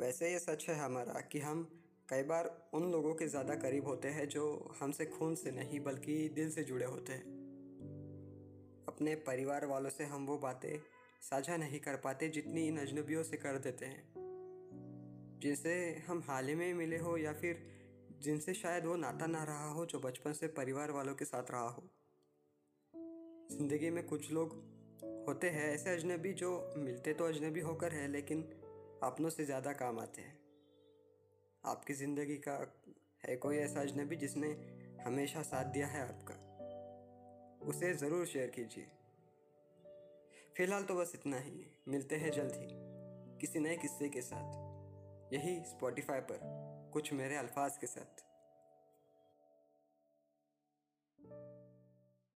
सच है हमारा कि हम कई बार उन लोगों के ज़्यादा करीब होते हैं जो हमसे खून से नहीं बल्कि दिल से जुड़े होते हैं। अपने परिवार वालों से हम वो बातें साझा नहीं कर पाते जितनी इन अजनबियों से कर देते हैं। जिनसे हम हाल ही में मिले हो या फिर जिनसे शायद वो नाता ना रहा हो, जो बचपन से परिवार वालों के साथ रहा हो। ज़िंदगी में कुछ लोग होते हैं ऐसे अजनबी जो मिलते तो अजनबी होकर है, लेकिन अपनों से ज़्यादा काम आते हैं। आपकी ज़िंदगी का है कोई ऐसा अजनबी जिसने हमेशा साथ दिया है आपका? उसे ज़रूर शेयर कीजिए। फ़िलहाल तो बस इतना ही। मिलते हैं जल्द ही, किसी नए किस्से के साथ। यही स्पॉटिफाई पर कुछ मेरे अल्फाज के साथ।